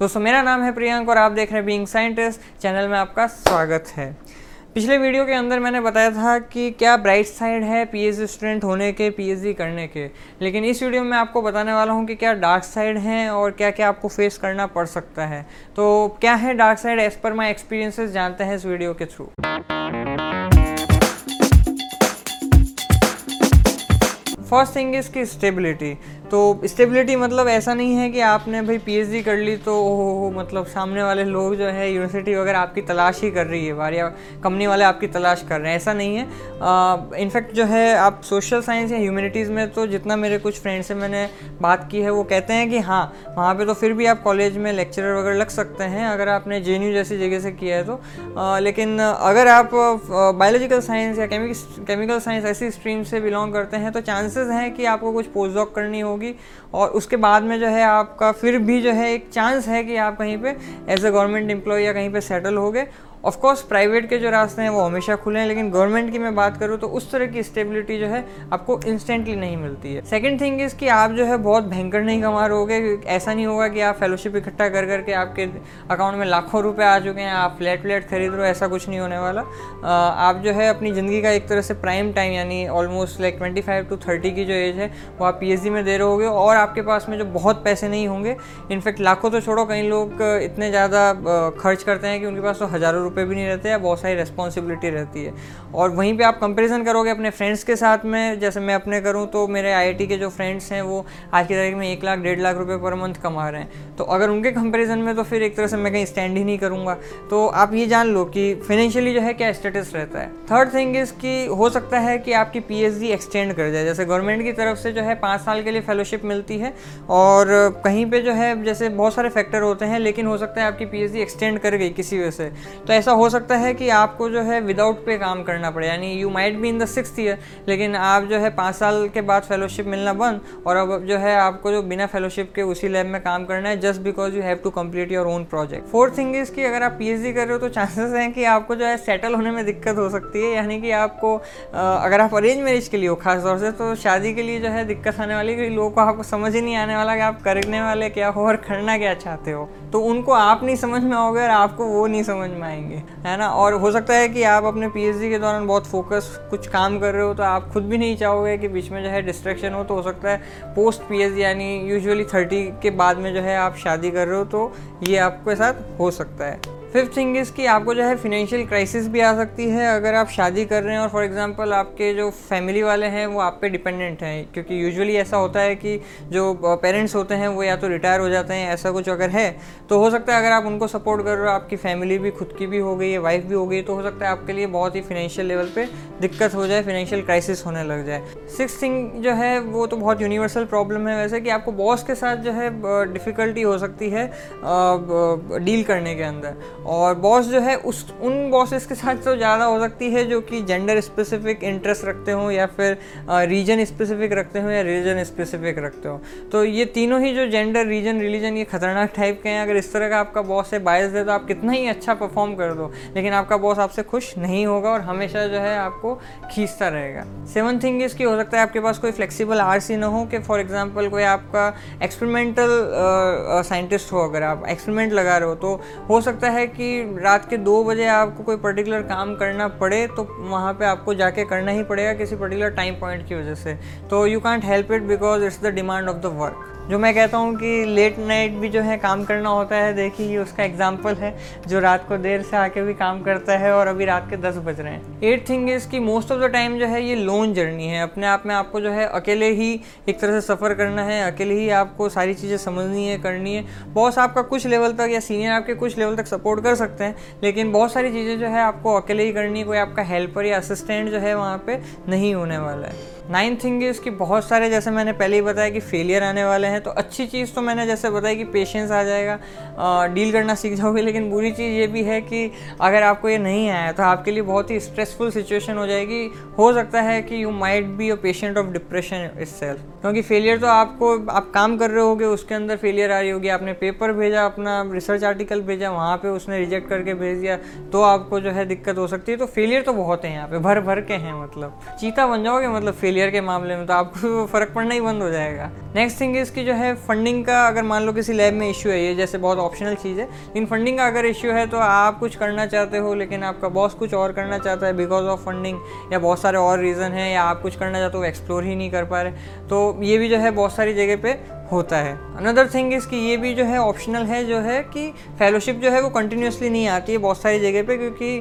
दोस्तों, मेरा नाम है प्रियंक और आप देख रहे हैं बीइंग साइंटिस्ट चैनल में आपका स्वागत है। पिछले वीडियो के अंदर मैंने बताया था कि क्या ब्राइट साइड है पीएचडी स्टूडेंट होने के पीएचडी करने के। लेकिन इस वीडियो में आपको बताने वाला हूँ कि क्या डार्क साइड हैं और क्या क्या आपको फेस करना पड़ सकता है। तो क्या है dark side as per my experiences जानते हैं इस वीडियो के थ्रू। फ़र्स्ट थिंग इज़ की स्टेबिलिटी तो स्टेबिलिटी मतलब ऐसा नहीं है कि आपने भाई पीएचडी कर ली तो हो, हो मतलब सामने वाले लोग जो है यूनिवर्सिटी वगैरह आपकी तलाश ही कर रही है बार या कंपनी वाले आपकी तलाश कर रहे हैं ऐसा नहीं है। इनफैक्ट जो है आप सोशल साइंस या ह्यूमैनिटीज़ में तो जितना मेरे कुछ फ्रेंड्स से मैंने बात की है वो कहते हैं कि हाँ वहाँ पर तो फिर भी आप कॉलेज में लेक्चरर वगैरह लग सकते हैं अगर आपने जेएनयू जैसी जगह से किया है तो। आ, लेकिन अगर आप बायोलॉजिकल साइंस या केमिकल साइंस ऐसी स्ट्रीम से बिलोंग करते हैं तो चांसेस हैं कि आपको कुछ पोस्ट करनी हो होगी। और उसके बाद में जो है आपका फिर भी जो है एक चांस है कि आप कहीं पे एज अ गवर्नमेंट एम्प्लॉय या कहीं पे सेटल हो गए। ऑफ़ कोर्स प्राइवेट के जो रास्ते हैं वो हमेशा खुले हैं, लेकिन गवर्नमेंट की मैं बात करूँ तो उस तरह की स्टेबिलिटी जो है आपको इंस्टेंटली नहीं मिलती है। सेकेंड थिंग इज़ कि आप जो है बहुत भयंकर नहीं कमा रहोगे। ऐसा नहीं होगा कि आप फेलोशिप इकट्ठा कर करके आपके अकाउंट में लाखों रुपए आ चुके हैं, आप फ्लैट व्लैट खरीद रहे हो, ऐसा कुछ नहीं होने वाला। आप जो है अपनी ज़िंदगी का एक तरह से प्राइम टाइम यानी almost like twenty five to thirty की जो एज है, वो आप पीएचडी में दे रहे होगे और आपके पास में जो बहुत पैसे नहीं होंगे। इनफैक्ट लाखों तो छोड़ो, कई लोग इतने ज़्यादा खर्च करते हैं कि उनके पास तो हज़ारों रुपये भी नहीं रहते हैं बहुत सारी रिस्पॉन्सिबिलिटी रहती है। और वहीं पे आप कंपैरिजन करोगे अपने फ्रेंड्स के साथ में, जैसे मैं अपने करूँ तो मेरे आईआईटी के जो फ्रेंड्स हैं, वो आज की तारीख में एक लाख, डेढ़ लाख रुपये पर मंथ कमा रहे हैं। तो अगर उनके कंपेरिजन में तो फिर एक तरह से मैं कहीं स्टैंड ही नहीं करूँगा। तो आप ये जान लो कि फाइनेंशियली जो है, क्या स्टेटस रहता है। थर्ड थिंग इज़ कि हो सकता है कि आपकी पीएचडी एक्सटेंड कर जाए। जैसे गवर्नमेंट की तरफ़ से जो है, पाँच साल के लिए फेलोशिप मिलती है और कहीं पर जो है, जैसे बहुत सारे फैक्टर होते हैं, लेकिन हो सकता है आपकी पीएचडी एक्सटेंड कर गई किसी वजह से। तो ऐसा हो सकता है कि आपको जो है विदाउट पे काम करना पड़े, यानी you might be in the six year लेकिन आप जो है पाँच साल के बाद फेलोशिप मिलना बंद, और अब जो है आपको जो बिना फेलोशिप के उसी लैब में काम करना है just because you have to complete your own project fourth thing is कि अगर आप पीएचडी कर रहे हो तो चांसेस हैं कि आपको जो है सेटल होने में दिक्कत हो सकती है, यानी कि आपको अगर आप अरेंज मैरिज के लिए हो खास तौर से तो शादी के लिए जो है दिक्कत आने वाली क्योंकि लोगों को आपको समझ ही नहीं आने वाला कि आप करने वाले क्या हो और करना क्या चाहते हो। तो उनको आप नहीं समझ में आओगे और आपको वो नहीं समझ में आएँगे। है ना? और हो सकता है कि आप अपने पीएचडी के दौरान बहुत फोकस कुछ काम कर रहे हो तो आप खुद भी नहीं चाहोगे कि बीच में जो है डिस्ट्रैक्शन हो तो हो सकता है पोस्ट पीएचडी यानी यूजुअली थर्टी के बाद में जो है आप शादी कर रहे हो तो ये आपके साथ हो सकता है। फिफ्थ थिंग इज़ कि आपको जो है फिनेंशियल क्राइसिस भी आ सकती है। अगर आप शादी कर रहे हैं और फॉर एग्जांपल आपके जो फैमिली वाले हैं, वो आप पे डिपेंडेंट हैं। क्योंकि यूजुअली ऐसा होता है कि जो पेरेंट्स होते हैं, वो या तो रिटायर हो जाते हैं, ऐसा कुछ अगर है तो हो सकता है अगर आप उनको सपोर्ट कर रहे हो, आपकी फैमिली भी खुद की भी हो गई है वाइफ भी हो गई तो हो सकता है आपके लिए बहुत ही फिनेंशियल लेवल पर दिक्कत हो जाए फिनेंशियल क्राइसिस होने लग जाए। सिक्स थिंग जो है, वो तो बहुत यूनिवर्सल प्रॉब्लम है वैसे कि आपको बॉस के साथ जो है डिफ़िकल्टी हो सकती है डील करने के अंदर। और बॉस जो है उस, उन बॉसेस के साथ तो ज़्यादा हो सकती है जो कि जेंडर स्पेसिफिक इंटरेस्ट रखते हो या फिर रीजन स्पेसिफिक रखते हो या रीजन स्पेसिफिक रखते हो। तो ये तीनों ही जो जेंडर रीजन रिलीजन ये खतरनाक टाइप के हैं। अगर इस तरह का आपका बॉस है बायस है तो आप कितना ही अच्छा परफॉर्म कर दो। लेकिन आपका बॉस आपसे खुश नहीं होगा और हमेशा जो है आपको खींचता रहेगा। सेवन थिंग इसकी हो सकता है आपके पास कोई फ्लेक्सिबल ही ना हो कि फॉर एग्ज़ाम्पल कोई आपका एक्सपेरिमेंटल साइंटिस्ट हो अगर आप एक्सपेरिमेंट लगा रहे हो तो हो सकता है कि रात के दो बजे आपको कोई पर्टिकुलर काम करना पड़े तो वहाँ पे आपको जाके करना ही पड़ेगा किसी पर्टिकुलर टाइम पॉइंट की वजह से। तो you can't help it because it's the demand of the work जो मैं कहता हूँ कि लेट नाइट भी जो है काम करना होता है, देखिए ये उसका एग्ज़ाम्पल है, जो रात को देर से आके भी काम करता है और अभी रात के दस बज रहे हैं। एट थिंग इज़ कि मोस्ट ऑफ़ द टाइम जो है ये लोन जर्नी है। अपने आप में आपको जो है अकेले ही एक तरह से सफ़र करना है, अकेले ही आपको सारी चीज़ें समझनी है, करनी है। बॉस आपका कुछ लेवल तक या सीनियर आपके कुछ लेवल तक सपोर्ट कर सकते हैं, लेकिन बहुत सारी चीज़ें जो है आपको अकेले ही करनी है, कोई आपका हेल्पर या असिस्टेंट जो है वहाँ पर नहीं होने वाला है। नाइन्थ थिंग इज़ कि बहुत सारे, जैसे मैंने पहले ही बताया कि फेलियर आने वाले हैं तो अच्छी चीज़ तो मैंने जैसे बताया कि पेशेंस आ जाएगा डील करना सीख जाओगे, लेकिन बुरी चीज़ ये भी है कि अगर आपको ये नहीं आया तो आपके लिए बहुत ही स्ट्रेसफुल सिचुएशन हो जाएगी। हो सकता है कि you might be a patient of depression इस सेल्फ क्योंकि फेलियर तो आपको, आप काम कर रहे होगे, उसके अंदर फेलियर आ रही होगी। आपने पेपर भेजा, अपना रिसर्च आर्टिकल भेजा, वहाँ पर उसने रिजेक्ट करके भेज दिया तो आपको जो है दिक्कत हो सकती है। तो फेलियर तो बहुत है यहाँ पे, भर भर के हैं मतलब। चीता बन जाओगे मतलब फेलियर के मामले में तो आपको फ़र्क पड़ना ही बंद हो जाएगा। नेक्स्ट थिंग इसकी जो है फंडिंग का अगर मान लो किसी लैब में इश्यू है, ये जैसे बहुत ऑप्शनल चीज़ है, लेकिन फंडिंग का अगर इश्यू है तो आप कुछ करना चाहते हो, लेकिन आपका बॉस कुछ और करना चाहता है बिकॉज़ ऑफ़ फंडिंग या बहुत सारे और रीज़न है, या आप कुछ करना चाहते हो एक्सप्लोर ही नहीं कर पा रहे। तो ये भी जो है, बहुत सारी जगह पे होता है। अनदर थिंग इज़ कि ये भी जो है ऑप्शनल है, जो है कि फेलोशिप जो है वो कंटिन्यूसली नहीं आती है बहुत सारी जगह पे क्योंकि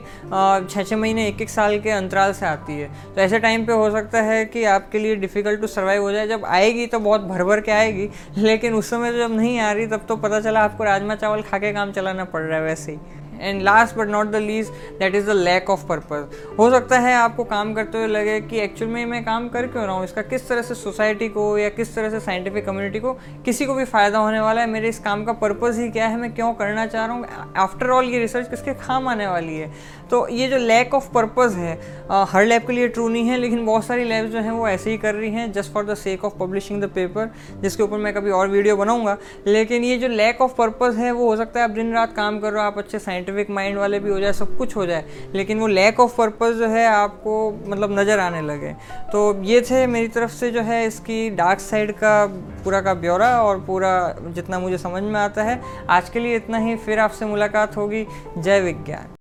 छः छः महीने एक एक साल के अंतराल से आती है। तो ऐसे टाइम पे हो सकता है कि आपके लिए डिफ़िकल्ट टू सर्वाइव हो जाए। जब आएगी तो बहुत भर भर के आएगी, लेकिन उस समय जब नहीं आ रही तब तो पता चला आपको राजमा चावल खा के काम चलाना पड़ रहा है वैसे ही। And last but not the least that is the lack of purpose हो सकता है आपको काम करते हुए लगे कि एक्चुअल में मैं काम कर क्यों रहा हूँ? इसका किस तरह से सोसाइटी को या किस तरह से साइंटिफिक कम्युनिटी को किसी को भी फ़ायदा होने वाला है? मेरे इस काम का पर्पज़ ही क्या है? मैं क्यों करना चाह रहा हूँ? आफ्टर ऑल ये रिसर्च किसके काम आने वाली है? तो ये जो लैक ऑफ़ पर्पज़ है आ, हर लैब के लिए ट्रू नहीं है लेकिन बहुत सारी लैब्स जो हैं वो ऐसे ही कर रही हैं just for the sake of publishing the paper जिसके ऊपर मैं कभी और वीडियो बनाऊँगा। लेकिन ये जो लैक ऑफ़ पर्पज़ है वो हो सकता है आप दिन रात काम कर रहे हो आप अच्छे साइंटिफिक माइंड वाले भी हो जाए सब कुछ हो जाए लेकिन वो लैक ऑफ़ पर्पज़ जो है आपको मतलब नज़र आने लगे। तो ये थे मेरी तरफ़ से जो है इसकी डार्क साइड का पूरा का ब्यौरा और पूरा जितना मुझे समझ में आता है। आज के लिए इतना ही फिर आपसे मुलाकात होगी। जय विज्ञान।